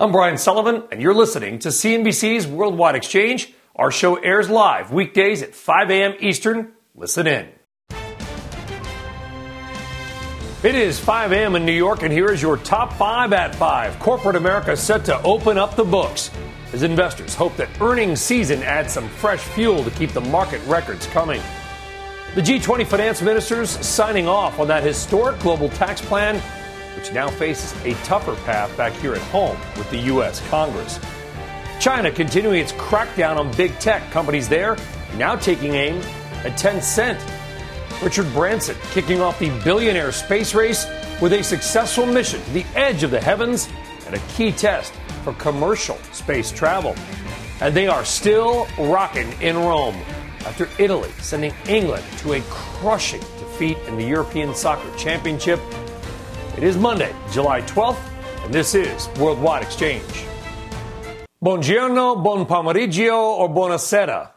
I'm Brian Sullivan, and you're listening to CNBC's Worldwide Exchange. Our show airs live weekdays at 5 a.m. Eastern. Listen in. It is 5 a.m. in New York, and here is your top five at 5. Corporate America set to open up the books as investors hope that earnings season adds some fresh fuel to keep the market records coming. The G20 finance ministers signing off on that historic global tax plan which now faces a tougher path back here at home with the U.S. Congress. China continuing its crackdown on big tech companies there, now taking aim at Tencent. Richard Branson kicking off the billionaire space race with a successful mission to the edge of the heavens and a key test for commercial space travel. And they are still rocking in Rome after Italy sending England to a crushing defeat in the European Soccer Championship it is Monday, July 12th, and this is Worldwide Exchange. Buongiorno, buon pomeriggio, or buonasera,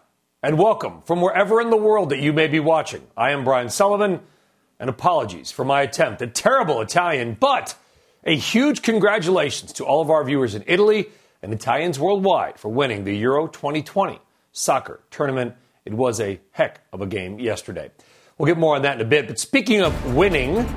and welcome from wherever in the world that you may be watching. I am Brian Sullivan, and apologies for my attempt at terrible Italian, but a huge congratulations to all of our viewers in Italy and Italians worldwide for winning the Euro 2020 soccer tournament. It was a heck of a game yesterday. We'll get more on that in a bit, but speaking of winning,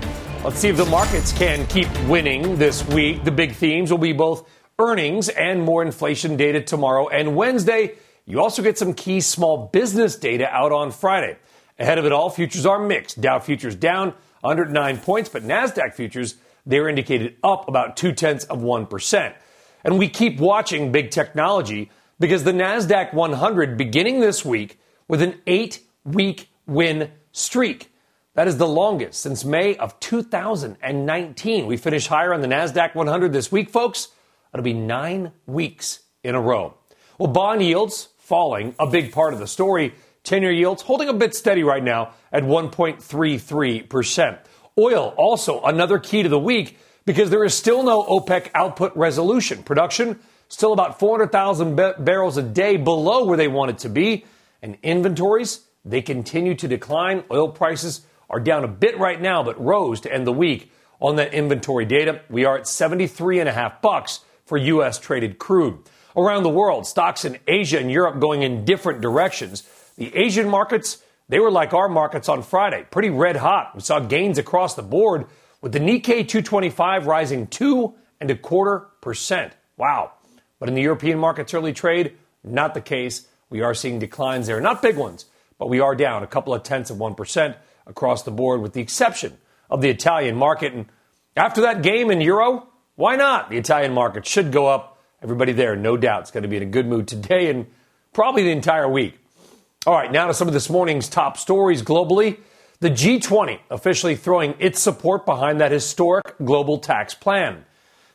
Let's see if the markets can keep winning this week. The big themes will be both earnings and more inflation data tomorrow and Wednesday. You also get some key small business data out on Friday. Ahead of it all, futures are mixed. Dow futures down 109 points, but NASDAQ futures, they're indicated up about two tenths of 1%. And we keep watching big technology because the NASDAQ 100 beginning this week with an eight week win streak. That is the longest since May of 2019. We finished higher on the NASDAQ 100 this week, folks. It'll be nine weeks in a row. Well, bond yields falling, a big part of the story. 10 year yields holding a bit steady right now at 1.33%. Oil, also another key to the week because there is still no OPEC output resolution. Production still about 400,000 barrels a day below where they want it to be. And inventories, they continue to decline. Oil prices are down a bit right now, but rose to end the week. On that inventory data, we are at 73 and a half bucks for U.S. traded crude. Around the world, stocks in Asia and Europe going in different directions. The Asian markets, they were like our markets on Friday, pretty red hot. We saw gains across the board with the Nikkei 225 rising two and a quarter percent. Wow. But in the European markets early trade, not the case. We are seeing declines there. Not big ones, but we are down a couple of tenths of 1% across the board, with the exception of the Italian market. And after that game in Euro, why not? The Italian market should go up. Everybody there, no doubt, is going to be in a good mood today and probably the entire week. All right, now to some of this morning's top stories globally. The G20 officially throwing its support behind that historic global tax plan.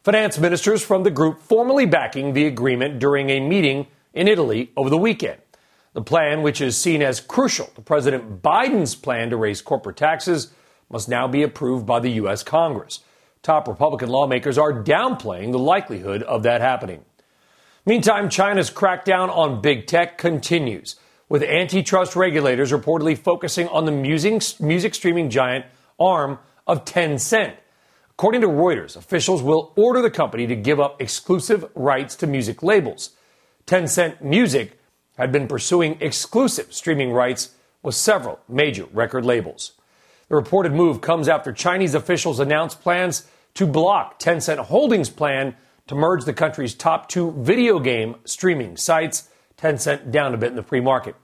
Finance ministers from the group formally backing the agreement during a meeting in Italy over the weekend. The plan, which is seen as crucial to President Biden's plan to raise corporate taxes, must now be approved by the U.S. Congress. Top Republican lawmakers are downplaying the likelihood of that happening. Meantime, China's crackdown on big tech continues, with antitrust regulators reportedly focusing on the music, music streaming giant arm of Tencent. According to Reuters, officials will order the company to give up exclusive rights to music labels. Tencent Music had been pursuing exclusive streaming rights with several major record labels. The reported move comes after Chinese officials announced plans to block Tencent Holdings' plan to merge the country's top two video game streaming sites, Tencent down a bit in the free market.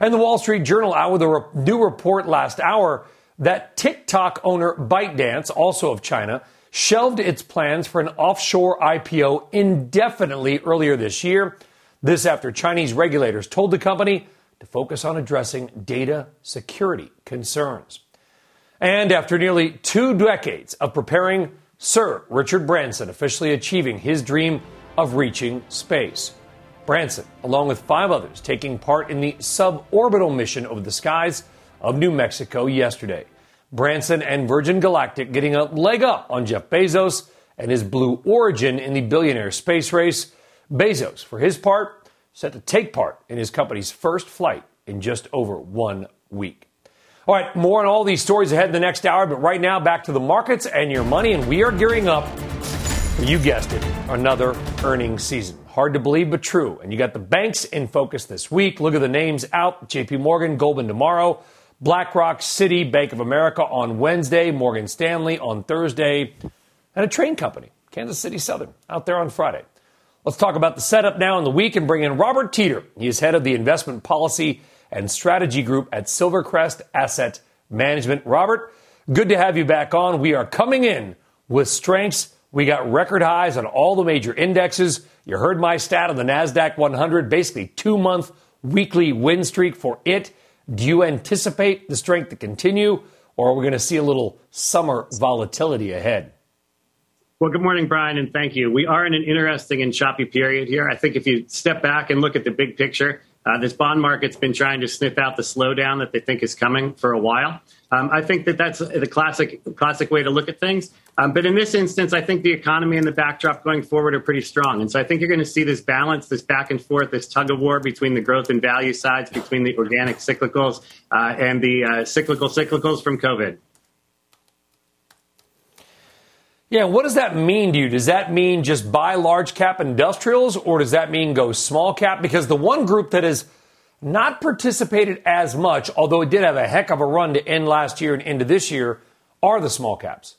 And the Wall Street Journal out with a new report last hour that TikTok owner ByteDance, also of China, shelved its plans for an offshore IPO indefinitely earlier this year this after Chinese regulators told the company to focus on addressing data security concerns. And after nearly two decades of preparing, Sir Richard Branson officially achieving his dream of reaching space. Branson, along with five others, taking part in the suborbital mission over the skies of New Mexico yesterday. Branson and Virgin Galactic getting a leg up on Jeff Bezos and his Blue Origin in the billionaire space race. Bezos, for his part, set to take part in his company's first flight in just over one week. All right, more on all these stories ahead in the next hour, but right now back to the markets and your money, and we are gearing up you guessed it, another earnings season. Hard to believe, but true. And you got the banks in focus this week. Look at the names out JP Morgan, Goldman tomorrow, BlackRock, Citi, Bank of America on Wednesday, Morgan Stanley on Thursday, and a train company, Kansas City Southern, out there on Friday. Let's talk about the setup now in the week and bring in Robert Teeter. He is head of the investment policy and strategy group at Silvercrest Asset Management. Robert, good to have you back on. We are coming in with strengths. We got record highs on all the major indexes. You heard my stat on the NASDAQ 100, basically two month weekly win streak for it. Do you anticipate the strength to continue, or are we going to see a little summer volatility ahead? Well, good morning, Brian, and thank you. We are in an interesting and choppy period here. I think if you step back and look at the big picture, uh, this bond market's been trying to sniff out the slowdown that they think is coming for a while. Um, I think that that's the classic classic way to look at things. Um, but in this instance, I think the economy and the backdrop going forward are pretty strong. And so I think you're going to see this balance, this back and forth, this tug of war between the growth and value sides, between the organic cyclicals uh, and the uh, cyclical cyclicals from COVID. Yeah, what does that mean to you? Does that mean just buy large cap industrials or does that mean go small cap? Because the one group that has not participated as much, although it did have a heck of a run to end last year and into this year, are the small caps.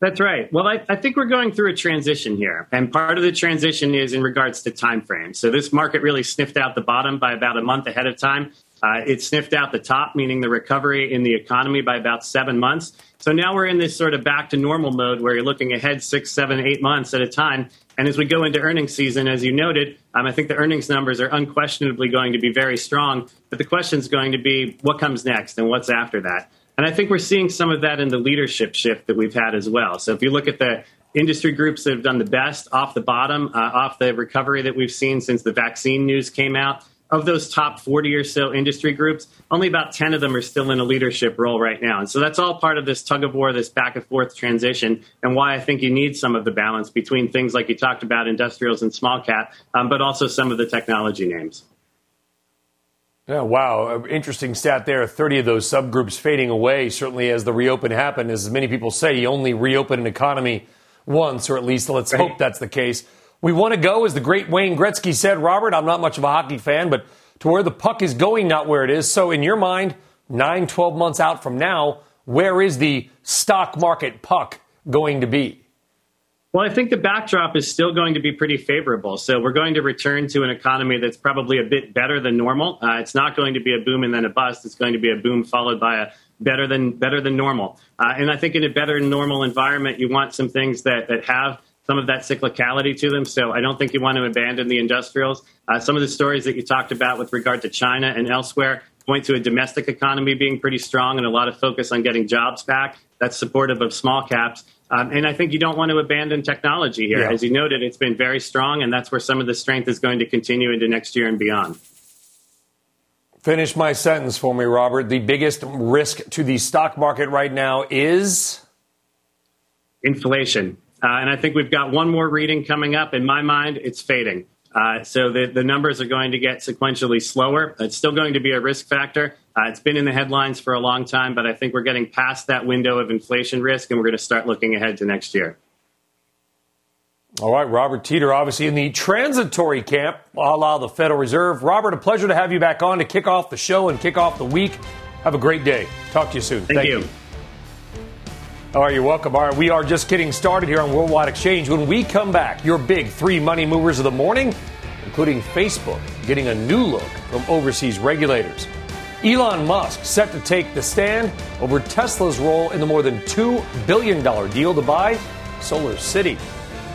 That's right. Well, I, I, think we're going through a transition here, and part of the transition is in regards to time frame. So this market really sniffed out the bottom by about a month ahead of time. Uh, it sniffed out the top, meaning the recovery in the economy, by about seven months. So now we're in this sort of back to normal mode where you're looking ahead six, seven, eight months at a time. And as we go into earnings season, as you noted, um, I think the earnings numbers are unquestionably going to be very strong. But the question is going to be what comes next and what's after that. And I think we're seeing some of that in the leadership shift that we've had as well. So if you look at the industry groups that have done the best off the bottom, uh, off the recovery that we've seen since the vaccine news came out, of those top 40 or so industry groups, only about 10 of them are still in a leadership role right now. And so that's all part of this tug of war, this back and forth transition, and why I think you need some of the balance between things like you talked about, industrials and small cap, um, but also some of the technology names. Yeah, wow. Interesting stat there. 30 of those subgroups fading away, certainly as the reopen happened. As many people say, you only reopen an economy once, or at least let's right. hope that's the case. We want to go, as the great Wayne Gretzky said, Robert. I'm not much of a hockey fan, but to where the puck is going, not where it is. So, in your mind, nine, 12 months out from now, where is the stock market puck going to be? Well, I think the backdrop is still going to be pretty favorable. So we're going to return to an economy that's probably a bit better than normal. Uh, it's not going to be a boom and then a bust. It's going to be a boom followed by a better than better than normal. Uh, and I think in a better than normal environment, you want some things that that have some of that cyclicality to them. So I don't think you want to abandon the industrials. Uh, some of the stories that you talked about with regard to China and elsewhere point to a domestic economy being pretty strong and a lot of focus on getting jobs back. That's supportive of small caps. Um, and I think you don't want to abandon technology here. Yeah. As you noted, it's been very strong, and that's where some of the strength is going to continue into next year and beyond. Finish my sentence for me, Robert. The biggest risk to the stock market right now is inflation. Uh, and I think we've got one more reading coming up. In my mind, it's fading. Uh, so the, the numbers are going to get sequentially slower. It's still going to be a risk factor. Uh, it's been in the headlines for a long time, but I think we're getting past that window of inflation risk, and we're going to start looking ahead to next year. All right, Robert Teeter, obviously in the transitory camp, a la the Federal Reserve. Robert, a pleasure to have you back on to kick off the show and kick off the week. Have a great day. Talk to you soon. Thank, Thank you. you. All right, you're welcome. All right, we are just getting started here on Worldwide Exchange. When we come back, your big three money movers of the morning, including Facebook, getting a new look from overseas regulators. Elon Musk set to take the stand over Tesla's role in the more than $2 billion deal to buy SolarCity.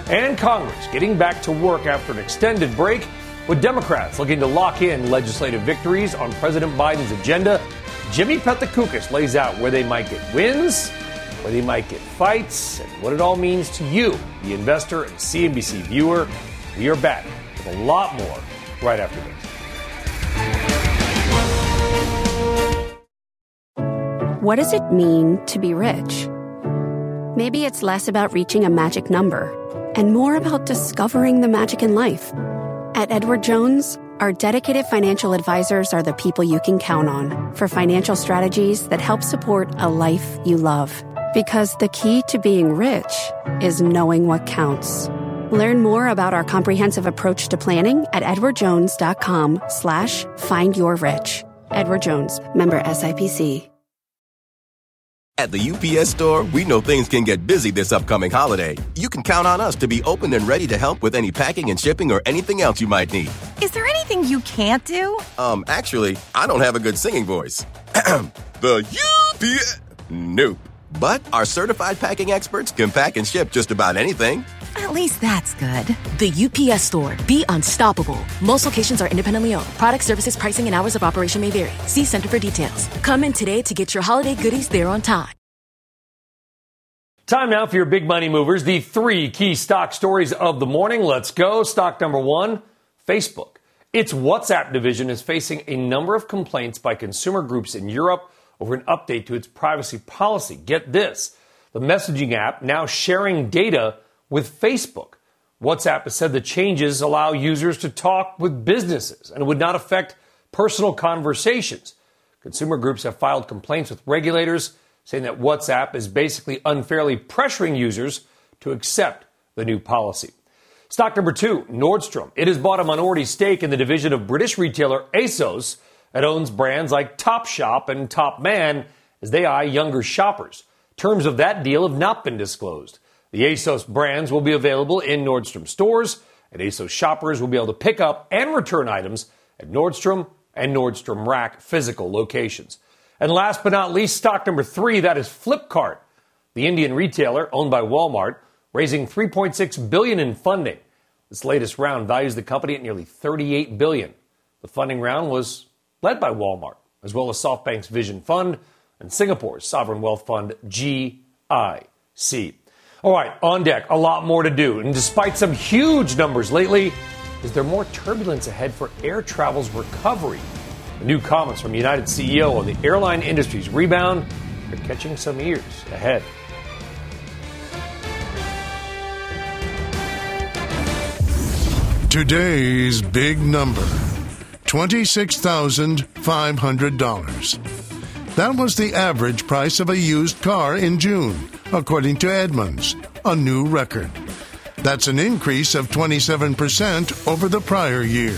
And Congress getting back to work after an extended break, with Democrats looking to lock in legislative victories on President Biden's agenda. Jimmy Pethokoukis lays out where they might get wins where they might get fights, and what it all means to you, the investor and CNBC viewer. We are back with a lot more right after this. What does it mean to be rich? Maybe it's less about reaching a magic number and more about discovering the magic in life. At Edward Jones, our dedicated financial advisors are the people you can count on for financial strategies that help support a life you love. Because the key to being rich is knowing what counts. Learn more about our comprehensive approach to planning at edwardjones.com slash find your rich. Edward Jones, member SIPC. At the UPS store, we know things can get busy this upcoming holiday. You can count on us to be open and ready to help with any packing and shipping or anything else you might need. Is there anything you can't do? Um, actually, I don't have a good singing voice. the UPS. Nope. But our certified packing experts can pack and ship just about anything. At least that's good. The UPS store. Be unstoppable. Most locations are independently owned. Product services, pricing, and hours of operation may vary. See Center for details. Come in today to get your holiday goodies there on time. Time now for your big money movers. The three key stock stories of the morning. Let's go. Stock number one Facebook. Its WhatsApp division is facing a number of complaints by consumer groups in Europe over an update to its privacy policy. Get this the messaging app now sharing data with Facebook. WhatsApp has said the changes allow users to talk with businesses and it would not affect personal conversations. Consumer groups have filed complaints with regulators saying that WhatsApp is basically unfairly pressuring users to accept the new policy. Stock number two, Nordstrom. It has bought a minority stake in the division of British retailer ASOS that owns brands like Topshop and Topman as they eye younger shoppers. Terms of that deal have not been disclosed. The ASOS brands will be available in Nordstrom stores, and ASOS shoppers will be able to pick up and return items at Nordstrom and Nordstrom Rack physical locations. And last but not least, stock number three, that is Flipkart, the Indian retailer owned by Walmart, raising 3.6 billion in funding. This latest round values the company at nearly 38 billion. The funding round was led by Walmart, as well as SoftBank's Vision Fund and Singapore's sovereign wealth fund GIC. All right, on deck, a lot more to do. And despite some huge numbers lately, is there more turbulence ahead for air travel's recovery? The new comments from United CEO on the airline industry's rebound are catching some ears ahead. Today's big number $26,500. That was the average price of a used car in June, according to Edmunds, a new record. That's an increase of 27% over the prior year.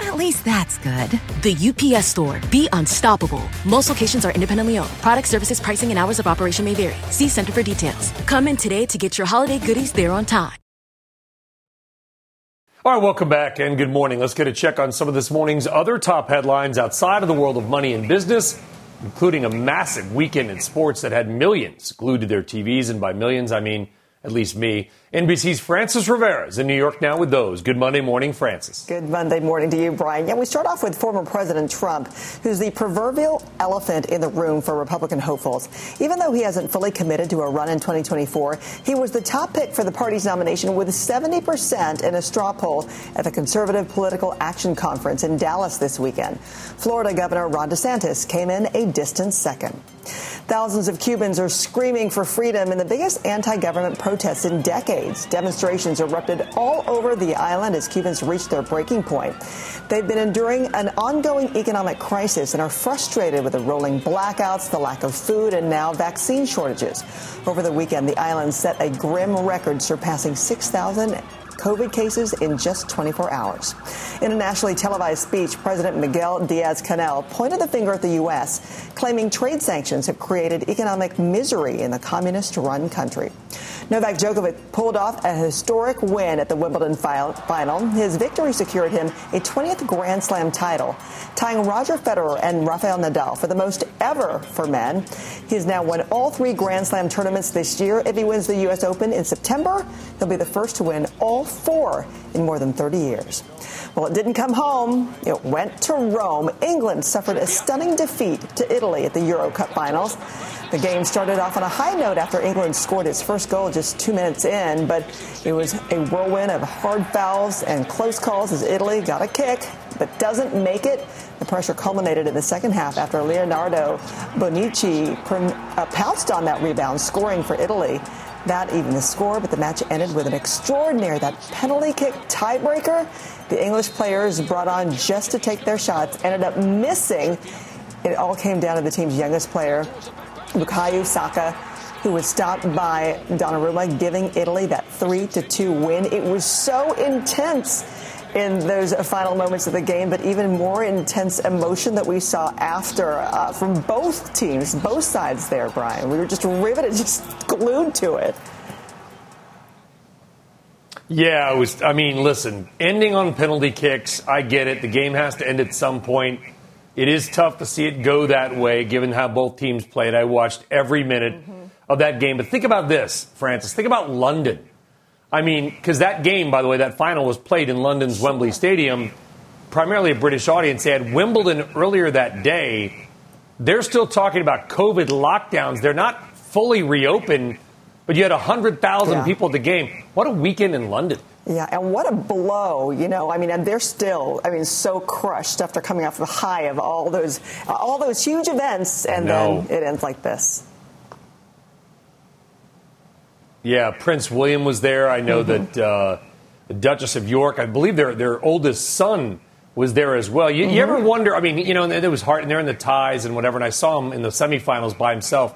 At least that's good. The UPS store. Be unstoppable. Most locations are independently owned. Product services, pricing, and hours of operation may vary. See Center for details. Come in today to get your holiday goodies there on time. All right, welcome back and good morning. Let's get a check on some of this morning's other top headlines outside of the world of money and business, including a massive weekend in sports that had millions glued to their TVs. And by millions, I mean at least me. NBC's Frances Rivera is in New York now with those. Good Monday morning, Frances. Good Monday morning to you, Brian. Yeah, we start off with former President Trump, who's the proverbial elephant in the room for Republican hopefuls. Even though he hasn't fully committed to a run in 2024, he was the top pick for the party's nomination with 70% in a straw poll at the Conservative Political Action Conference in Dallas this weekend. Florida Governor Ron DeSantis came in a distant second. Thousands of Cubans are screaming for freedom in the biggest anti government protests in decades. Demonstrations erupted all over the island as Cubans reached their breaking point. They've been enduring an ongoing economic crisis and are frustrated with the rolling blackouts, the lack of food, and now vaccine shortages. Over the weekend, the island set a grim record, surpassing 6,000 COVID cases in just 24 hours. In a nationally televised speech, President Miguel Diaz Canel pointed the finger at the U.S., claiming trade sanctions have created economic misery in the communist run country. Novak Djokovic pulled off a historic win at the Wimbledon final. His victory secured him a 20th Grand Slam title, tying Roger Federer and Rafael Nadal for the most ever for men. He has now won all three Grand Slam tournaments this year. If he wins the U.S. Open in September, he'll be the first to win all four in more than 30 years. Well, it didn't come home. It went to Rome. England suffered a stunning defeat to Italy at the Euro Cup finals. The game started off on a high note after England scored its first goal just two minutes in, but it was a whirlwind of hard fouls and close calls as Italy got a kick, but doesn't make it. The pressure culminated in the second half after Leonardo Bonucci uh, pounced on that rebound, scoring for Italy. That even the score, but the match ended with an extraordinary that penalty kick tiebreaker. The English players brought on just to take their shots ended up missing. It all came down to the team's youngest player, Bukayo Saka, who was stopped by Donnarumma, giving Italy that 3 to 2 win. It was so intense in those final moments of the game, but even more intense emotion that we saw after uh, from both teams, both sides there, Brian. We were just riveted, just glued to it. Yeah, it was. I mean, listen, ending on penalty kicks, I get it. The game has to end at some point. It is tough to see it go that way, given how both teams played. I watched every minute mm-hmm. of that game. But think about this, Frances. Think about London. I mean, because that game, by the way, that final was played in London's Wembley Stadium, primarily a British audience. They had Wimbledon earlier that day. They're still talking about COVID lockdowns. They're not fully reopened, but you had 100,000 yeah. people at the game. What a weekend in London. Yeah, and what a blow, you know. I mean, and they're still, I mean, so crushed after coming off the high of all those, all those huge events, and then it ends like this. Yeah, Prince William was there. I know mm-hmm. that uh, the Duchess of York, I believe their their oldest son was there as well. You, mm-hmm. you ever mm-hmm. wonder? I mean, you know, there was hard, and they're in the ties and whatever. And I saw him in the semifinals by himself.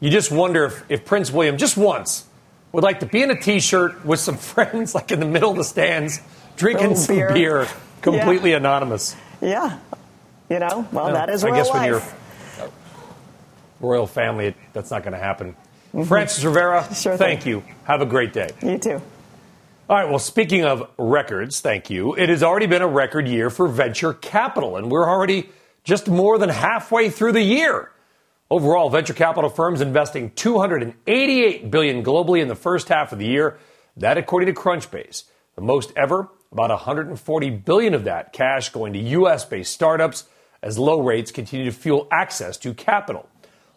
You just wonder if, if Prince William, just once, would like to be in a T-shirt with some friends, like in the middle of the stands, drinking some beer, beer completely yeah. anonymous. Yeah, you know, well, no, that is. I guess life. when you're royal family, it, that's not going to happen. Mm-hmm. Frances Rivera, sure thank you. Have a great day. You too. All right, well, speaking of records, thank you. It has already been a record year for venture capital, and we're already just more than halfway through the year. Overall, venture capital firms investing 288 billion globally in the first half of the year. That according to Crunchbase, the most ever. About 140 billion of that cash going to US-based startups as low rates continue to fuel access to capital.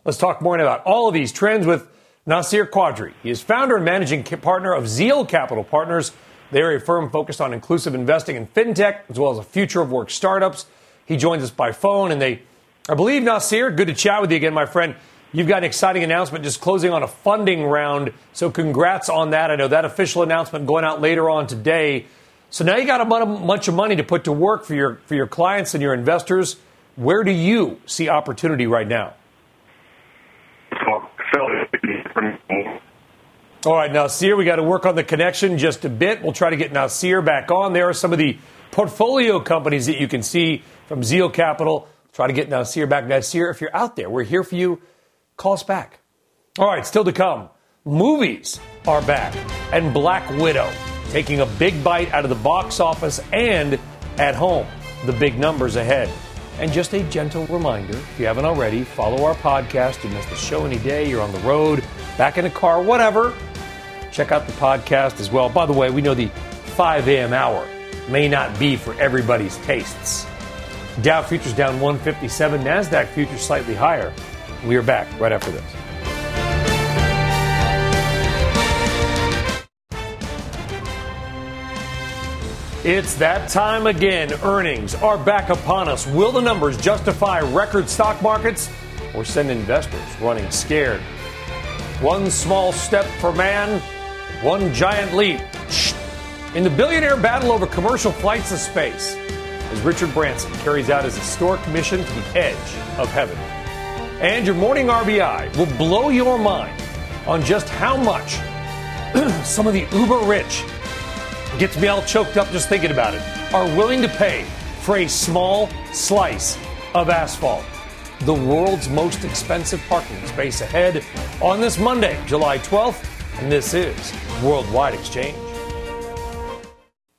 Let's talk more about all of these trends with Nasir Qadree. He is founder and managing partner of Zeal Capital Partners. They're a firm focused on inclusive investing in fintech as well as a future of work startups. He joins us by phone and they I believe, Nasir, good to chat with you again, my friend. You've got an exciting announcement just closing on a funding round. So, congrats on that. I know that official announcement going out later on today. So, now you got a bunch of money to put to work for your, for your clients and your investors. Where do you see opportunity right now? All right, Nasir, we got to work on the connection just a bit. We'll try to get Nasir back on. There are some of the portfolio companies that you can see from Zeal Capital Try to get Nasir back. Nasir, if you're out there, we're here for you. Call us back. All right, still to come. Movies are back, and Black Widow taking a big bite out of the box office and at home. The big numbers ahead. And just a gentle reminder if you haven't already, follow our podcast. You miss the show any day, you're on the road, back in a car, whatever. Check out the podcast as well. By the way, we know the 5 a.m. hour may not be for everybody's tastes. Dow futures down 157, NASDAQ futures slightly higher. We are back right after this. It's that time again. Earnings are back upon us. Will the numbers justify record stock markets or send investors running scared? One small step for man, one giant leap. In the billionaire battle over commercial flights of space, as Richard Branson carries out his historic mission to the edge of heaven. And your morning RBI will blow your mind on just how much some of the uber rich gets me all choked up just thinking about it, are willing to pay for a small slice of asphalt. The world's most expensive parking space ahead on this Monday, July 12th, and this is Worldwide Exchange.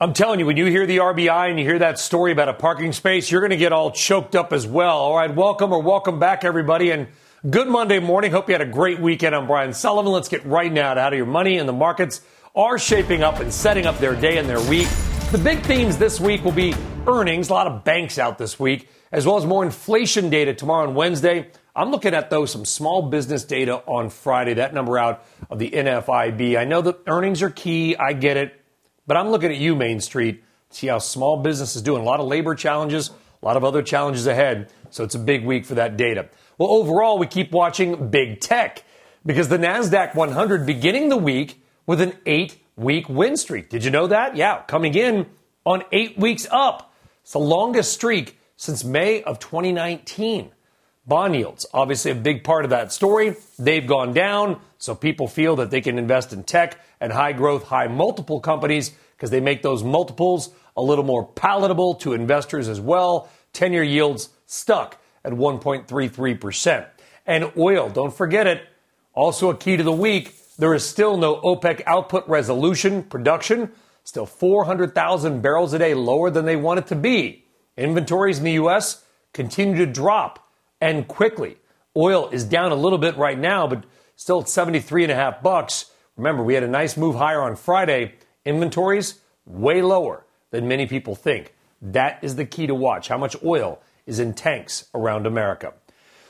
I'm telling you, when you hear the RBI and you hear that story about a parking space, you're going to get all choked up as well. All right, welcome or welcome back, everybody, and good Monday morning. Hope you had a great weekend. I'm Brian Sullivan. Let's get right now to how your money and the markets are shaping up and setting up their day and their week. The big themes this week will be earnings, a lot of banks out this week, as well as more inflation data tomorrow and Wednesday. I'm looking at, though, some small business data on Friday, that number out of the NFIB. I know that earnings are key. I get it. But I'm looking at you, Main Street, see how small business is doing. A lot of labor challenges, a lot of other challenges ahead. So it's a big week for that data. Well, overall, we keep watching big tech because the NASDAQ 100 beginning the week with an eight week win streak. Did you know that? Yeah, coming in on eight weeks up. It's the longest streak since May of 2019. Bond yields, obviously a big part of that story. They've gone down, so people feel that they can invest in tech and high growth, high multiple companies because they make those multiples a little more palatable to investors as well. 10 year yields stuck at 1.33%. And oil, don't forget it, also a key to the week. There is still no OPEC output resolution production, still 400,000 barrels a day lower than they want it to be. Inventories in the U.S. continue to drop and quickly. Oil is down a little bit right now, but still at 73 and a half bucks. Remember, we had a nice move higher on Friday. Inventories way lower than many people think. That is the key to watch. How much oil is in tanks around America?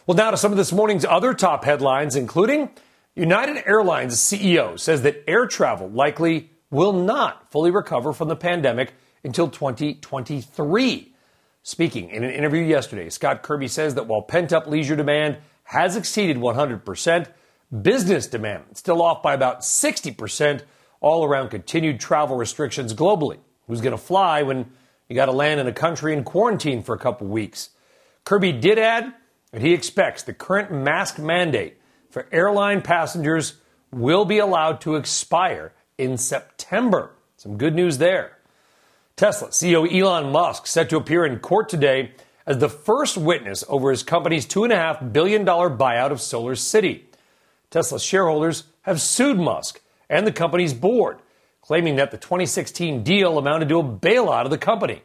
Well, now to some of this morning's other top headlines, including United Airlines CEO says that air travel likely will not fully recover from the pandemic until 2023. Speaking in an interview yesterday, Scott Kirby says that while pent up leisure demand has exceeded 100%, business demand still off by about 60%, all around continued travel restrictions globally. Who's going to fly when you got to land in a country in quarantine for a couple weeks? Kirby did add that he expects the current mask mandate for airline passengers will be allowed to expire in September. Some good news there. Tesla CEO Elon Musk set to appear in court today as the first witness over his company's $2.5 billion buyout of SolarCity. Tesla shareholders have sued Musk and the company's board, claiming that the 2016 deal amounted to a bailout of the company.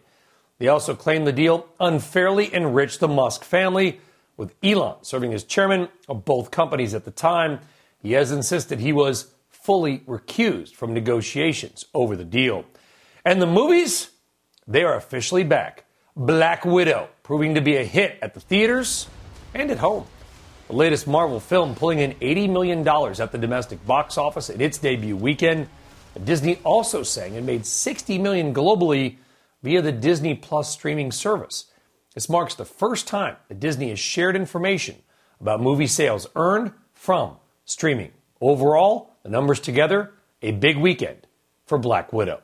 They also claim the deal unfairly enriched the Musk family, with Elon serving as chairman of both companies at the time. He has insisted he was fully recused from negotiations over the deal. And the movies, they are officially back. Black Widow, proving to be a hit at the theaters and at home. The latest Marvel film pulling in $80 million at the domestic box office at its debut weekend. Disney also sang and made 60 million globally via the Disney Plus streaming service. This marks the first time that Disney has shared information about movie sales earned from streaming. Overall, the numbers together, a big weekend for Black Widow.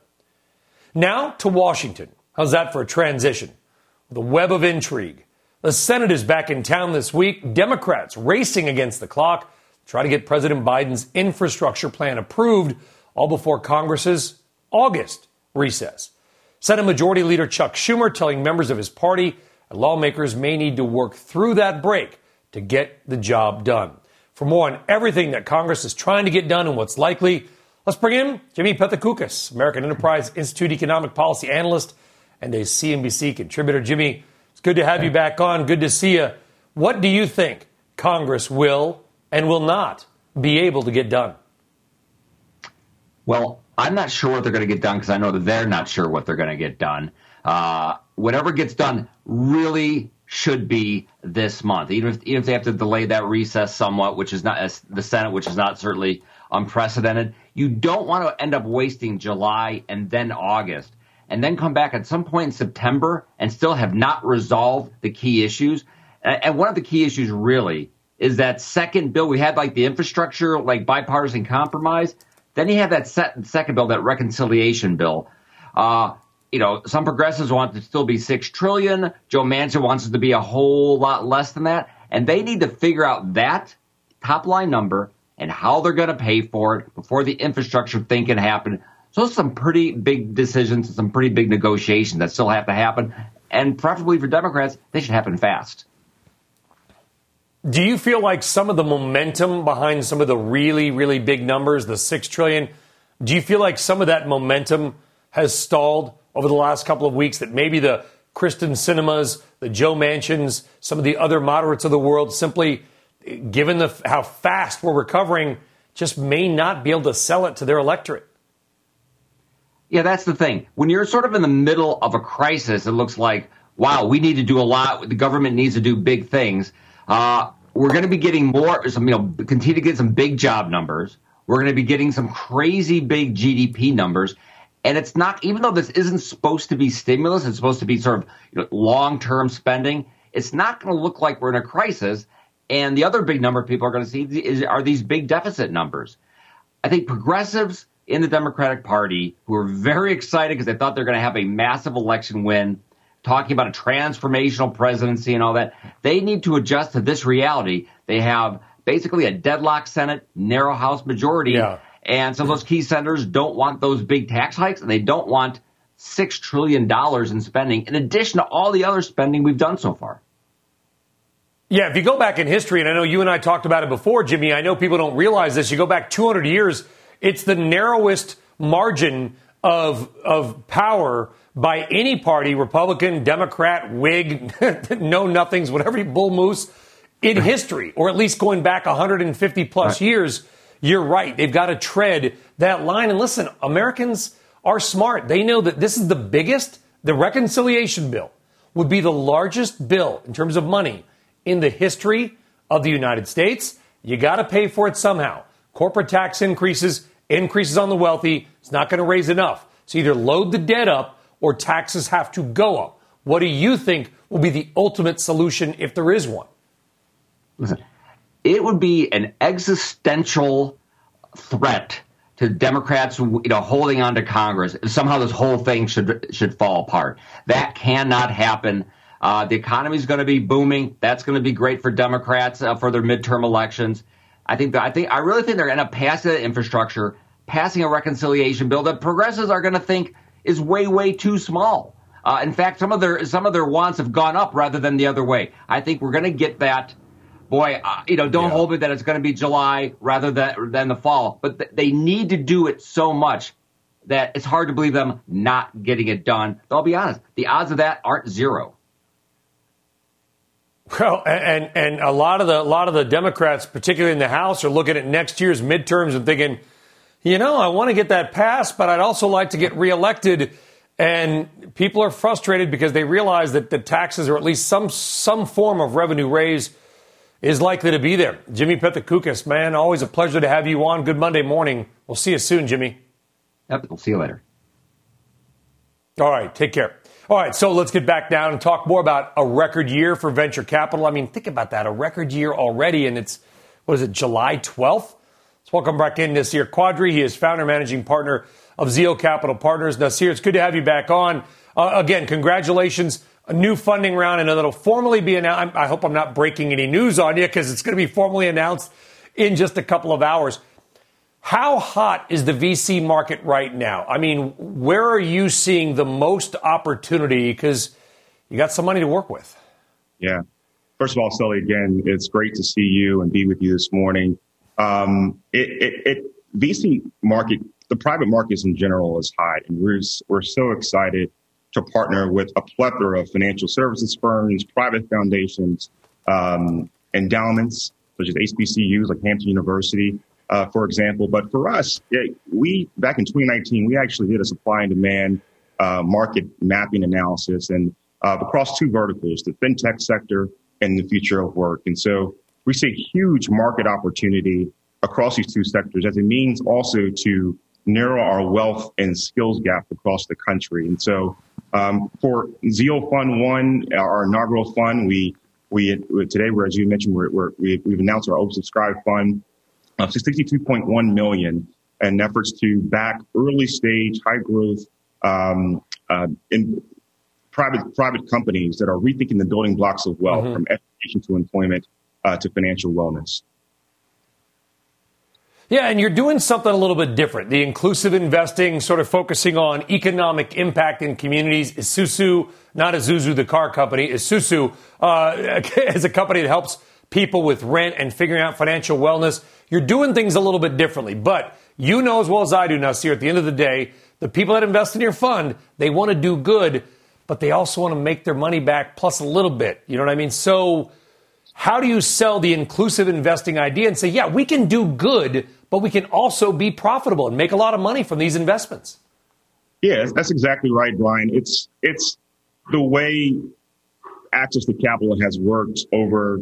Now to Washington. How's that for a transition? The web of intrigue. The Senate is back in town this week. Democrats racing against the clock, to try to get President Biden's infrastructure plan approved, all before Congress's August recess. Senate Majority Leader Chuck Schumer telling members of his party that lawmakers may need to work through that break to get the job done. For more on everything that Congress is trying to get done and what's likely, Let's bring in Jimmy Pethokoukis, American Enterprise Institute economic policy analyst and a CNBC contributor. Jimmy, it's good to have you back on. Good to see you. What do you think Congress will and will not be able to get done? Well, I'm not sure what they're going to get done because I know that they're not sure what they're going to get done. Uh, whatever gets done really should be this month, even if, even if they have to delay that recess somewhat, which is not the Senate, which is not certainly unprecedented. You don't want to end up wasting July and then August and then come back at some point in September and still have not resolved the key issues. And one of the key issues really is that second bill. We had like the infrastructure, like bipartisan compromise. Then you have that second bill, that reconciliation bill. Uh, you know, some progressives want it to still be six trillion. Joe Manchin wants it to be a whole lot less than that. And they need to figure out that top line number and how they're going to pay for it before the infrastructure thing can happen So some pretty big decisions, some pretty big negotiations that still have to happen. And preferably for Democrats, they should happen fast. Do you feel like some of the momentum behind some of the really, really big numbers, the six trillion, do you feel like some of that momentum has stalled over the last couple of weeks? That maybe the Kyrsten Sinemas, the Joe Manchins, some of the other moderates of the world simply, given the, how fast we're recovering, just may not be able to sell it to their electorate. Yeah, that's the thing. When you're sort of in the middle of a crisis, it looks like, wow, we need to do a lot. The government needs to do big things. Uh, we're going to be getting more, some, you know, continue to get some big job numbers. We're going to be getting some crazy big GDP numbers. And it's not, even though this isn't supposed to be stimulus, it's supposed to be sort of you know, long term spending, it's not going to look like we're in a crisis. And the other big number people are going to see is, are these big deficit numbers. I think progressives in the Democratic Party who are very excited because they thought they're going to have a massive election win, talking about a transformational presidency and all that, they need to adjust to this reality. They have basically a deadlock Senate, narrow House majority. Yeah. And some of those key senators don't want those big tax hikes and they don't want $6 trillion in spending in addition to all the other spending we've done so far. Yeah, if you go back in history, and I know you and I talked about it before, Jimmy, I know people don't realize this. You go back 200 years, it's the narrowest margin of, of power by any party, Republican, Democrat, Whig, no nothings, whatever, bull moose, in history, or at least going back 150 plus right. years. You're right. They've got to tread that line. And listen, Americans are smart. They know that this is the biggest, the reconciliation bill would be the largest bill in terms of money in the history of the United States. You got to pay for it somehow. Corporate tax increases, increases on the wealthy. It's not going to raise enough. So either load the debt up or taxes have to go up. What do you think will be the ultimate solution if there is one? Listen, it would be an existential threat to Democrats, you know, holding on to Congress. Somehow this whole thing should should fall apart. That cannot happen. Uh, the economy is going to be booming. That's going to be great for Democrats uh, for their midterm elections. I think that, I think I really think they're going to pass the infrastructure, passing a reconciliation bill that progressives are going to think is way way too small. Uh, in fact, some of their some of their wants have gone up rather than the other way. I think we're going to get that boy, uh, you know, don't yeah. hold me that it's going to be July rather than than the fall. But th- they need to do it so much that it's hard to believe them not getting it done. I'll be honest, the odds of that aren't zero. Well, and and a lot of the a lot of the Democrats, particularly in the House, are looking at next year's midterms and thinking, you know, I want to get that passed, but I'd also like to get reelected. And people are frustrated because they realize that the taxes, or at least some some form of revenue raise, is likely to be there. Jimmy Pethokoukis, man, always a pleasure to have you on. Good Monday morning. We'll see you soon, Jimmy. Yep, we'll see you later. All right, take care. All right, so let's get back down and talk more about a record year for venture capital. I mean, think about that, a record year already, and it's, what is it, July 12th? Let's welcome back in Nasir Qadree. He is founder managing partner of Zeal Capital Partners. Nasir, it's good to have you back on. Uh, again, congratulations a new funding round, and it'll formally be announced. I hope I'm not breaking any news on you because it's going to be formally announced in just a couple of hours. How hot is the VC market right now? I mean, where are you seeing the most opportunity? Because you got some money to work with. Yeah. First of all, Sully, again, it's great to see you and be with you this morning. Um, it, it, it, VC market, the private markets in general is hot, and we're we're so excited to partner with a plethora of financial services firms, private foundations, um, endowments, such as HBCUs like Hampton University, uh, for example. But for us, we back in 2019, we actually did a supply and demand uh, market mapping analysis and uh, across two verticals, the fintech sector and the future of work. And so we see a huge market opportunity across these two sectors as it means also to narrow our wealth and skills gap across the country. And so um, for Zeal Fund One, our inaugural fund, we we today, as you mentioned, we have announced our oversubscribed fund of 62.1 million in efforts to back early stage, high growth, um, uh, in private private companies that are rethinking the building blocks of wealth, mm-hmm. from education to employment uh, to financial wellness. Yeah, and you're doing something a little bit different. The inclusive investing, sort of focusing on economic impact in communities. Esusu, not Isuzu, the car company, Esusu uh, is a company that helps people with rent and figuring out financial wellness. You're doing things a little bit differently, but you know as well as I do, Nasir, at the end of the day, the people that invest in your fund, they want to do good, but they also want to make their money back plus a little bit. You know what I mean? So, how do you sell the inclusive investing idea and say, yeah, we can do good, but we can also be profitable and make a lot of money from these investments? Yeah, that's exactly right, Brian. It's it's the way access to capital has worked over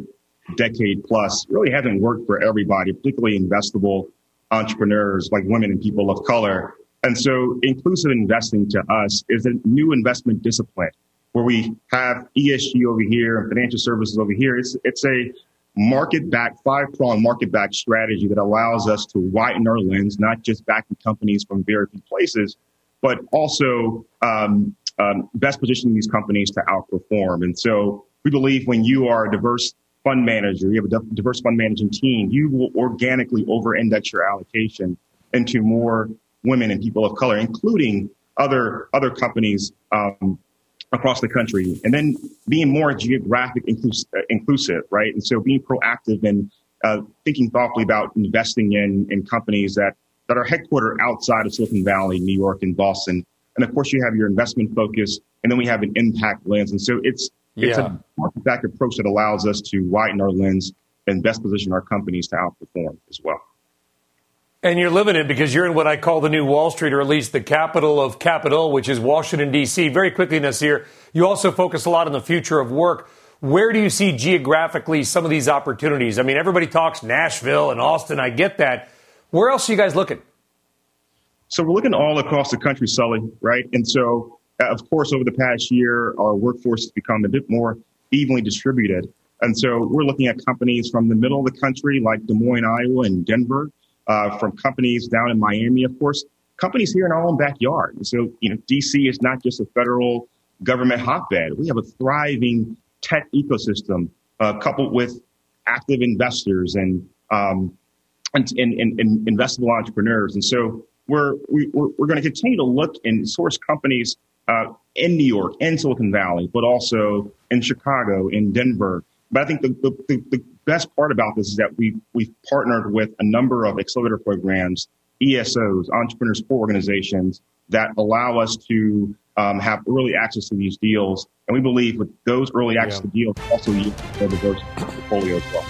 decade plus really hasn't worked for everybody, particularly investable entrepreneurs like women and people of color. And so inclusive investing to us is a new investment discipline where we have ESG over here and financial services over here. It's, it's a market back, five prong market back strategy that allows us to widen our lens, not just backing companies from very few places, but also um, um, best positioning these companies to outperform. And so we believe when you are a diverse fund manager, you have a diverse fund managing team, you will organically over index your allocation into more women and people of color, including other, other companies, um, across the country. And then being more geographic inclus- inclusive, right? And so being proactive and, uh, thinking thoughtfully about investing in, in companies that, that are headquartered outside of Silicon Valley, New York and Boston. And of course you have your investment focus and then we have an impact lens. And so it's, it's yeah. a market back approach that allows us to widen our lens and best position our companies to outperform as well. And you're living it because you're in what I call the new Wall Street, or at least the capital of capital, which is Washington, D.C. Very quickly, Nasir, you also focus a lot on the future of work. Where do you see geographically some of these opportunities? I mean, everybody talks Nashville and Austin. I get that. Where else are you guys looking? So we're looking all across the country, Sully, right? And so of course, over the past year, our workforce has become a bit more evenly distributed. And so we're looking at companies from the middle of the country, like Des Moines, Iowa, and Denver, uh, from companies down in Miami, of course, companies here in our own backyard. So, you know, DC is not just a federal government hotbed. We have a thriving tech ecosystem, uh, coupled with active investors and, um, and, and, and, investable entrepreneurs. And so we're, we, are we we're going to continue to look and source companies uh, in New York, in Silicon Valley, but also in Chicago, in Denver. But I think the, the, the best part about this is that we we've partnered with a number of accelerator programs, ESOs, entrepreneur support organizations that allow us to um, have early access to these deals. And we believe with those early access yeah. to deals also yield a diverse portfolio as well.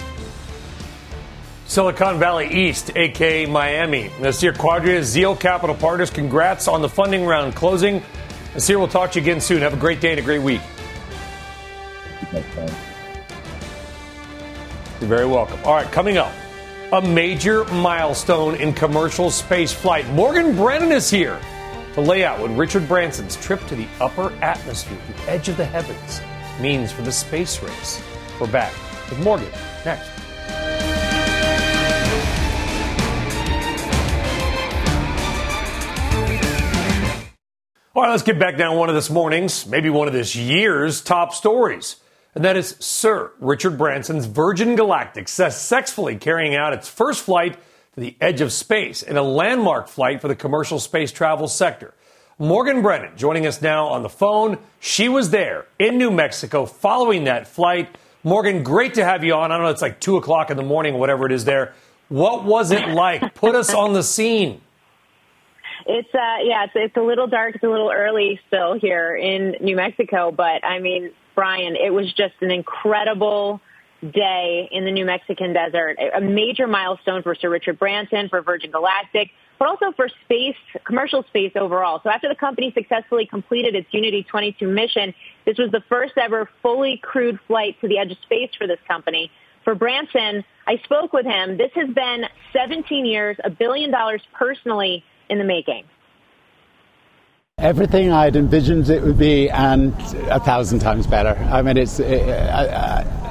Silicon Valley East, aka Miami. Nasir Qadree, Zeal Capital Partners, congrats on the funding round closing. Nasir, we'll talk to you again soon. Have a great day and a great week. You're very welcome. All right, coming up, a major milestone in commercial space flight. Morgan Brennan is here to lay out what Richard Branson's trip to the upper atmosphere, the edge of the heavens, means for the space race. We're back with Morgan next. Let's get back down one of this morning's, maybe one of this year's top stories. And that is Sir Richard Branson's Virgin Galactic successfully carrying out its first flight to the edge of space in a landmark flight for the commercial space travel sector. Morgan Brennan joining us now on the phone. She was there in New Mexico following that flight. Morgan, great to have you on. I don't know, it's like two o'clock in the morning, whatever it is there. What was it like? Put us on the scene. It's uh yeah, it's it's a little dark, it's a little early still here in New Mexico, but I mean, Brian, it was just an incredible day in the New Mexican desert, a major milestone for Sir Richard Branson, for Virgin Galactic, but also for space, commercial space overall. So after the company successfully completed its Unity 22 mission, this was the first ever fully crewed flight to the edge of space for this company. For Branson, I spoke with him. This has been 17 years, a billion dollars personally in the making? Everything I'd envisioned it would be, and a thousand times better. I mean, it's uh, uh,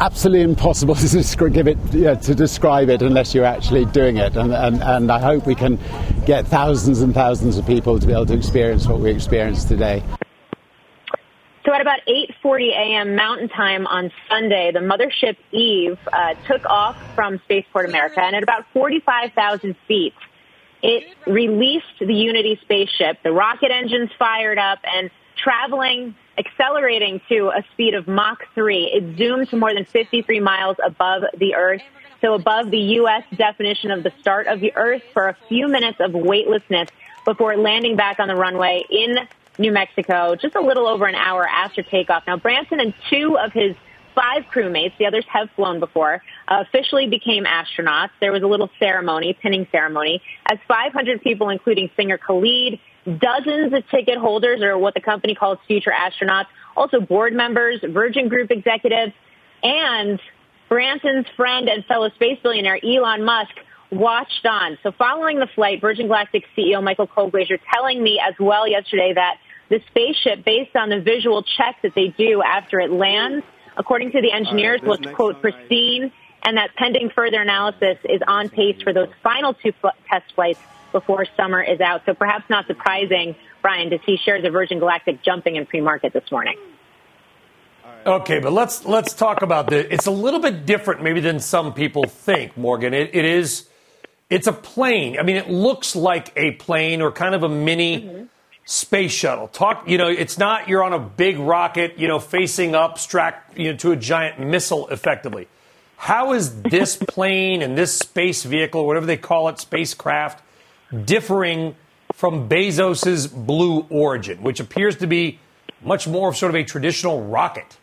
absolutely impossible to give it yeah, to describe it unless you're actually doing it. And, and, and I hope we can get thousands and thousands of people to be able to experience what we experienced today. So at about 8:40 a.m. Mountain Time on Sunday, the mothership Eve uh, took off from Spaceport America, and at about 45,000 feet, it released the Unity spaceship. The rocket engines fired up, and traveling, accelerating to a speed of Mach 3, it zoomed to more than 53 miles above the Earth, so above the U.S. definition of the start of the Earth, for a few minutes of weightlessness before landing back on the runway in New Mexico just a little over an hour after takeoff. Now, Branson and two of his five crewmates, the others have flown before, uh, officially became astronauts. There was a little ceremony, pinning ceremony, as 500 people, including singer Khalid, dozens of ticket holders, or what the company calls future astronauts, also board members, Virgin Group executives, and Branson's friend and fellow space billionaire Elon Musk watched on. So following the flight, Virgin Galactic CEO Michael Colglazier telling me as well yesterday that the spaceship, based on the visual checks that they do after it lands, according to the engineers, right, looks, quote, pristine, and that pending further analysis is on pace for those final two fl- test flights before summer is out. So perhaps not surprising, Brian, to see shares of Virgin Galactic jumping in pre-market this morning. Okay, but let's let's talk about this. It's a little bit different, maybe, than some people think. Morgan, it, it is. It's a plane. I mean, it looks like a plane or kind of a mini. Mm-hmm space shuttle. Talk, you know, it's not you're on a big rocket, you know, facing up, strapped you know, to a giant missile effectively. How is this plane and this space vehicle, whatever they call it, spacecraft, differing from Bezos's Blue Origin, which appears to be much more of sort of a traditional rocket?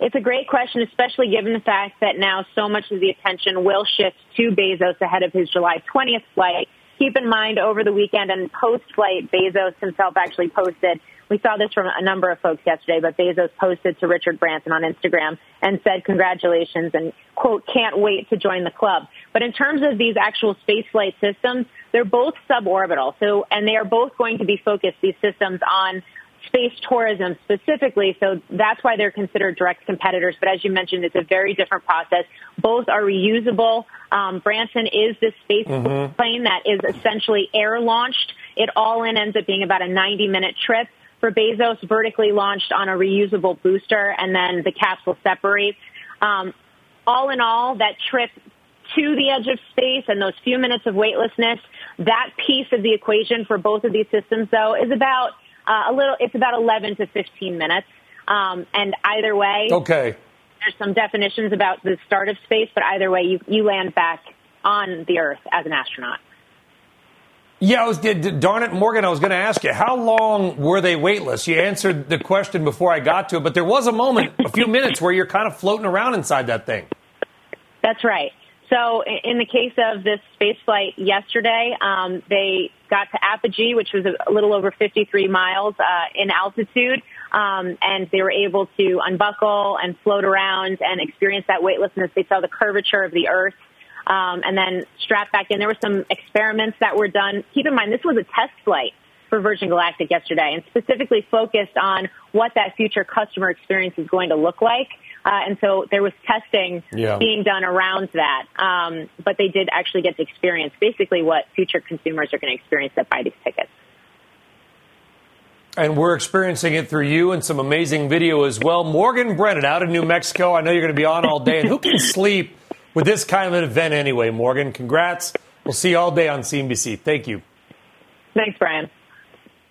It's a great question, especially given the fact that now so much of the attention will shift to Bezos ahead of his July 20th flight keep in mind over the weekend and post flight, Bezos himself actually posted. We saw this from a number of folks yesterday, but Bezos posted to Richard Branson on Instagram and said, congratulations and quote, can't wait to join the club. But in terms of these actual space flight systems, they're both suborbital. So, and they are both going to be focused, these systems, on space tourism specifically. So that's why they're considered direct competitors. But as you mentioned, it's a very different process. Both are reusable. Um, Branson is this space mm-hmm. plane that is essentially air launched. It all in ends up being about a 90 minute trip. For Bezos, vertically launched on a reusable booster, and then the capsule separates. Um, all in all, that trip to the edge of space and those few minutes of weightlessness, that piece of the equation for both of these systems, though, is about uh, a little. It's about 11 to 15 minutes, um, and either way, okay. There's some definitions about the start of space, but either way, you you land back on the Earth as an astronaut. Yeah, I was darn it, Morgan. I was going to ask you how long were they weightless? You answered the question before I got to it, but there was a moment, a few minutes, where you're kind of floating around inside that thing. That's right. So, in the case of this space flight yesterday, um, they got to apogee, which was a little over 53 miles uh, in altitude, um, and they were able to unbuckle and float around and experience that weightlessness. They saw the curvature of the Earth. Um, and then strap back in. There were some experiments that were done. Keep in mind, this was a test flight for Virgin Galactic yesterday and specifically focused on what that future customer experience is going to look like. Uh, and so there was testing yeah. being done around that. Um, but they did actually get to experience basically what future consumers are going to experience that buy these tickets. And we're experiencing it through you and some amazing video as well. Morgan Brennan out in New Mexico. I know you're going to be on all day. And who can sleep with this kind of an event anyway, Morgan? Congrats. We'll see you all day on CNBC. Thank you. Thanks, Brian.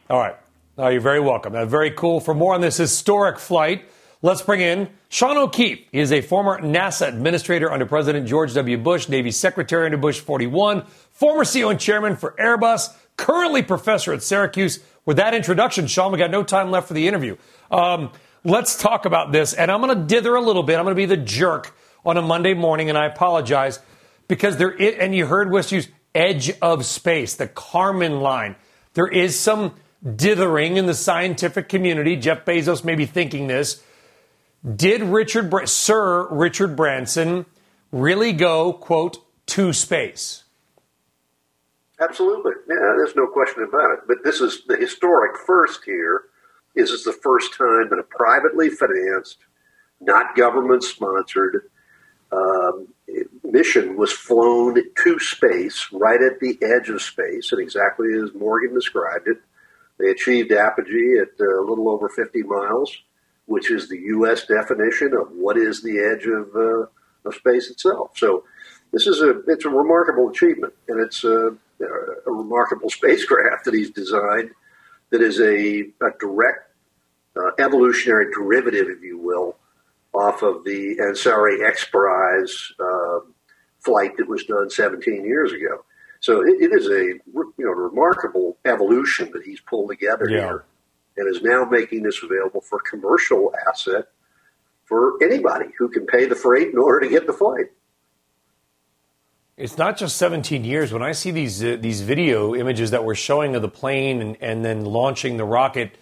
All right. Oh, you're very welcome. Now, very cool. For more on this historic flight, let's bring in Sean O'Keefe. He is a former NASA administrator under President George W. Bush, Navy Secretary under Bush 41, former CEO and chairman for Airbus, currently professor at Syracuse. With that introduction, Sean, we got no time left for the interview. Um, let's talk about this. And I'm going to dither a little bit. I'm going to be the jerk on a Monday morning, and I apologize because there is, and you heard West use edge of space, the Kármán line. There is some dithering in the scientific community. Jeff Bezos may be thinking this. Did Richard, Sir Richard Branson really go, quote, to space? Absolutely. Yeah, there's no question about it. But this is the historic first here. Is it's the first time that a privately financed, not government sponsored um, mission was flown to space, right at the edge of space, and exactly as Morgan described it, They achieved apogee at uh, a little over 50 miles, which is the U.S. definition of what is the edge of, uh, of space itself. So this is a it's a remarkable achievement, and it's a, a remarkable spacecraft that he's designed that is a, a direct uh, evolutionary derivative, if you will, off of the Ansari X Prize uh, flight that was done 17 years ago. So it, it is a you know remarkable evolution that he's pulled together yeah. here, and is now making this available for commercial asset for anybody who can pay the freight in order to get the flight. It's not just 17 years. When I see these uh, these video images that we're showing of the plane and, and then launching the rocket,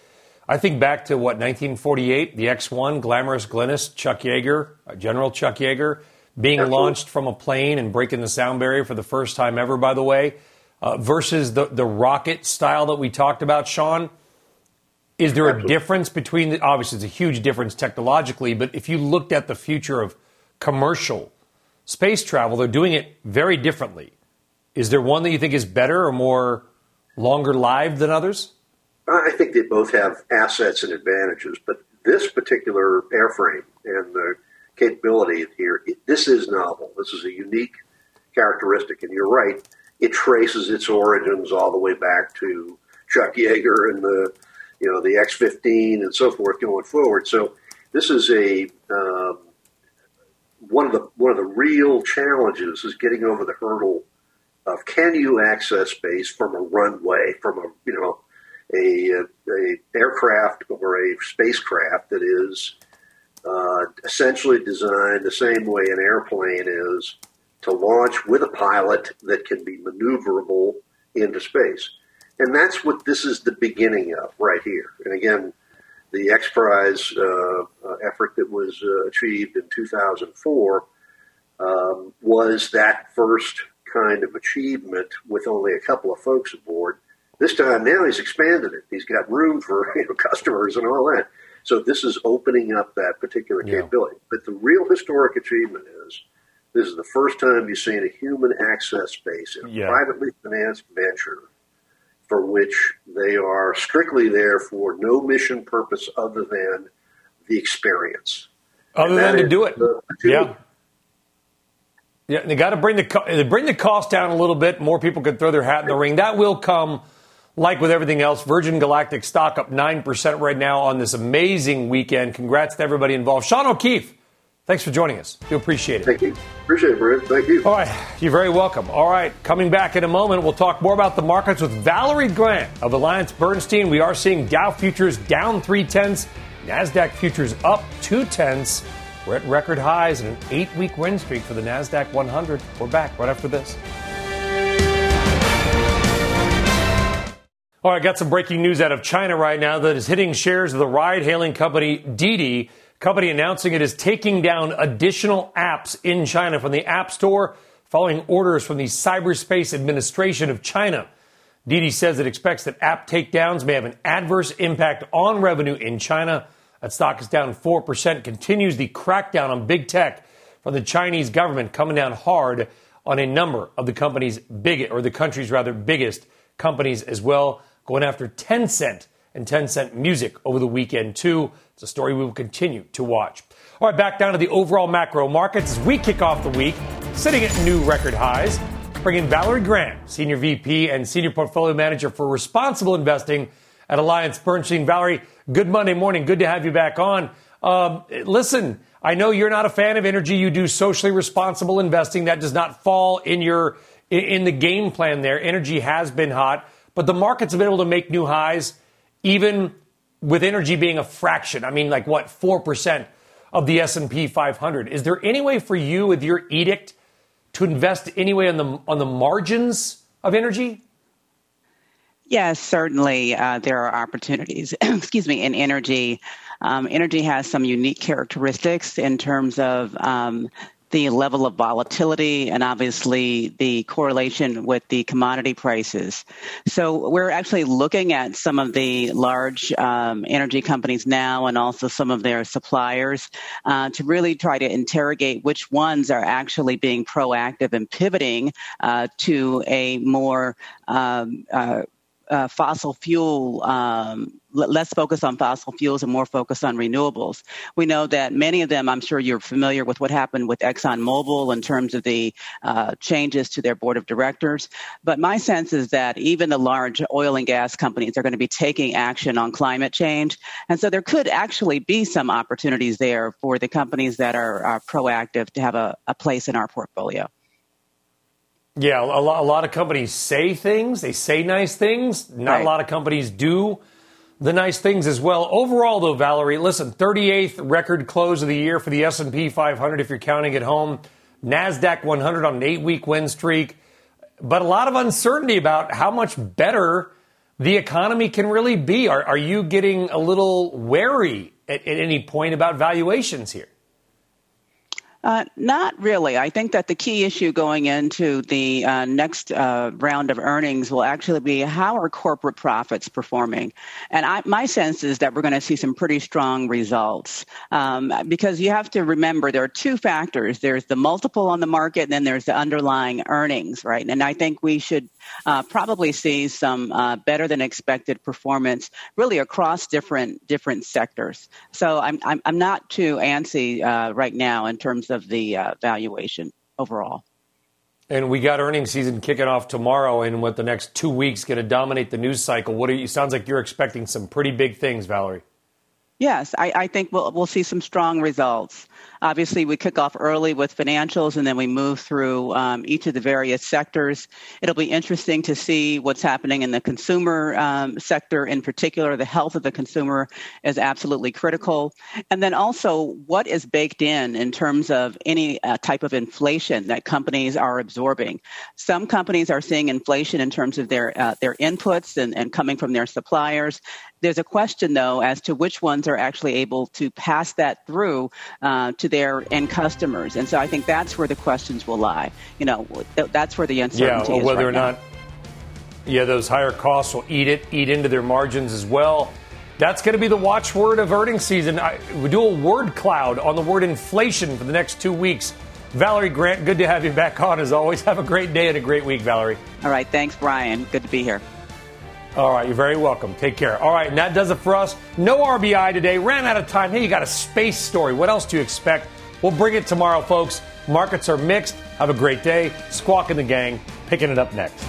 I think back to what 1948, the X-1, glamorous Glennis, Chuck Yeager, uh, General Chuck Yeager, being Absolutely. launched from a plane and breaking the sound barrier for the first time ever. By the way, uh, versus the the rocket style that we talked about, Sean. Is there Absolutely. a difference between the, obviously it's a huge difference technologically, but if you looked at the future of commercial space travel, they're doing it very differently. Is there one that you think is better or more longer lived than others? I think they both have assets and advantages, but this particular airframe and the capability here, it, this is novel. This is a unique characteristic, and you're right. It traces its origins all the way back to Chuck Yeager and the, you know, the X-15 and so forth going forward. So this is a um, one of the one of the real challenges is getting over the hurdle of can you access space from a runway, from a you know a, a aircraft or a spacecraft that is uh, essentially designed the same way an airplane is to launch with a pilot that can be maneuverable into space. And that's what this is the beginning of right here. And again, the X Prize uh, uh, effort that was uh, achieved in 2004 um, was that first kind of achievement with only a couple of folks aboard. This time now he's expanded it. He's got room for you know, customers and all that. So this is opening up that particular yeah. capability. But the real historic achievement is this is the first time you've seen a human access space in a yeah. privately financed venture for which they are strictly there for no mission purpose other than the experience. Other than to do it. yeah. Yeah, they got to bring the they bring the cost down a little bit. More people could throw their hat in the ring. That will come, like with everything else. Virgin Galactic stock up nine percent right now on this amazing weekend. Congrats to everybody involved. Sean O'Keefe, Thanks for joining us. Do appreciate it. Thank you. Appreciate it, Brian. Thank you. All right. You're very welcome. All right. Coming back in a moment, we'll talk more about the markets with Valerie Grant of Alliance Bernstein. We are seeing Dow futures down three tenths, NASDAQ futures up two tenths. We're at record highs and an eight week win streak for the NASDAQ 100. We're back right after this. All right, got some breaking news out of China right now that is hitting shares of the ride hailing company Didi company announcing it is taking down additional apps in China from the App Store following orders from the Cyberspace Administration of China. Didi says it expects that app takedowns may have an adverse impact on revenue in China. That stock is down 4%, continues the crackdown on big tech from the Chinese government coming down hard on a number of the company's biggest, or the country's rather biggest companies as well, going after Tencent and Tencent Music over the weekend too. It's a story we will continue to watch. All right, back down to the overall macro markets as we kick off the week, sitting at new record highs. Bring in Valerie Grant, Senior VP and Senior Portfolio Manager for Responsible Investing at Alliance Bernstein. Valerie, good Monday morning. Good to have you back on. Um, listen, I know you're not a fan of energy. You do socially responsible investing. That does not fall in your in the game plan there. Energy has been hot, but the markets have been able to make new highs, even with energy being a fraction, I mean, like what, 4% of the S&P 500. Is there any way for you with your edict to invest anyway on the, on the margins of energy? Yes, certainly uh, there are opportunities, excuse me, in energy. Um, energy has some unique characteristics in terms of um, the level of volatility and obviously the correlation with the commodity prices. So we're actually looking at some of the large um, energy companies now and also some of their suppliers uh, to really try to interrogate which ones are actually being proactive and pivoting uh, to a more um, uh, uh, fossil fuel, um, less focus on fossil fuels and more focus on renewables. We know that many of them, I'm sure you're familiar with what happened with ExxonMobil in terms of the uh, changes to their board of directors. But my sense is that even the large oil and gas companies are going to be taking action on climate change. And so there could actually be some opportunities there for the companies that are, are proactive to have a, a place in our portfolio. Yeah, a lot, a lot, of companies say things, they say nice things. Not right. a lot of companies do the nice things as well. Overall, though, Valerie, listen, 38th record close of the year for the S&P 500 if you're counting at home. Nasdaq 100 on an eight-week win streak, but a lot of uncertainty about how much better the economy can really be. Are, are you getting a little wary at, at any point about valuations here? Uh, not really. I think that the key issue going into the uh, next uh, round of earnings will actually be how are corporate profits performing? And I, my sense is that we're going to see some pretty strong results um, because you have to remember there are two factors. There's the multiple on the market, and then there's the underlying earnings, right? And I think we should uh, probably see some uh, better than expected performance really across different different sectors. So I'm I'm, I'm not too antsy uh, right now in terms of the uh, valuation overall. And we got earnings season kicking off tomorrow, and what the next two weeks going to dominate the news cycle. What are you? Sounds like you're expecting some pretty big things, Valerie. Yes, I, I think we'll we'll see some strong results. Obviously, we kick off early with financials and then we move through um, each of the various sectors. It'll be interesting to see what's happening in the consumer um, sector in particular. The health of the consumer is absolutely critical. And then also, what is baked in in terms of any uh, type of inflation that companies are absorbing. Some companies are seeing inflation in terms of their, uh, their inputs and, and coming from their suppliers. There's a question, though, as to which ones are actually able to pass that through uh, to their end customers. And so I think that's where the questions will lie. You know, that's where the uncertainty yeah, is. whether right or not, yeah, those higher costs will eat it, eat into their margins as well. That's going to be the watchword of earnings season. I, we do a word cloud on the word inflation for the next two weeks. Valerie Grant, good to have you back on as always. Have a great day and a great week, Valerie. All right. Thanks, Brian. Good to be here. All right, you're very welcome. Take care. All right, and that does it for us. No RBI today. Ran out of time. Hey, you got a space story. What else do you expect? We'll bring it tomorrow, folks. Markets are mixed. Have a great day. Squawk in the gang, picking it up next.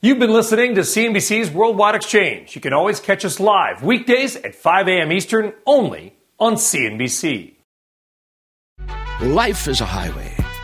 You've been listening to CNBC's Worldwide Exchange. You can always catch us live weekdays at 5 a.m. Eastern only on CNBC. Life is a highway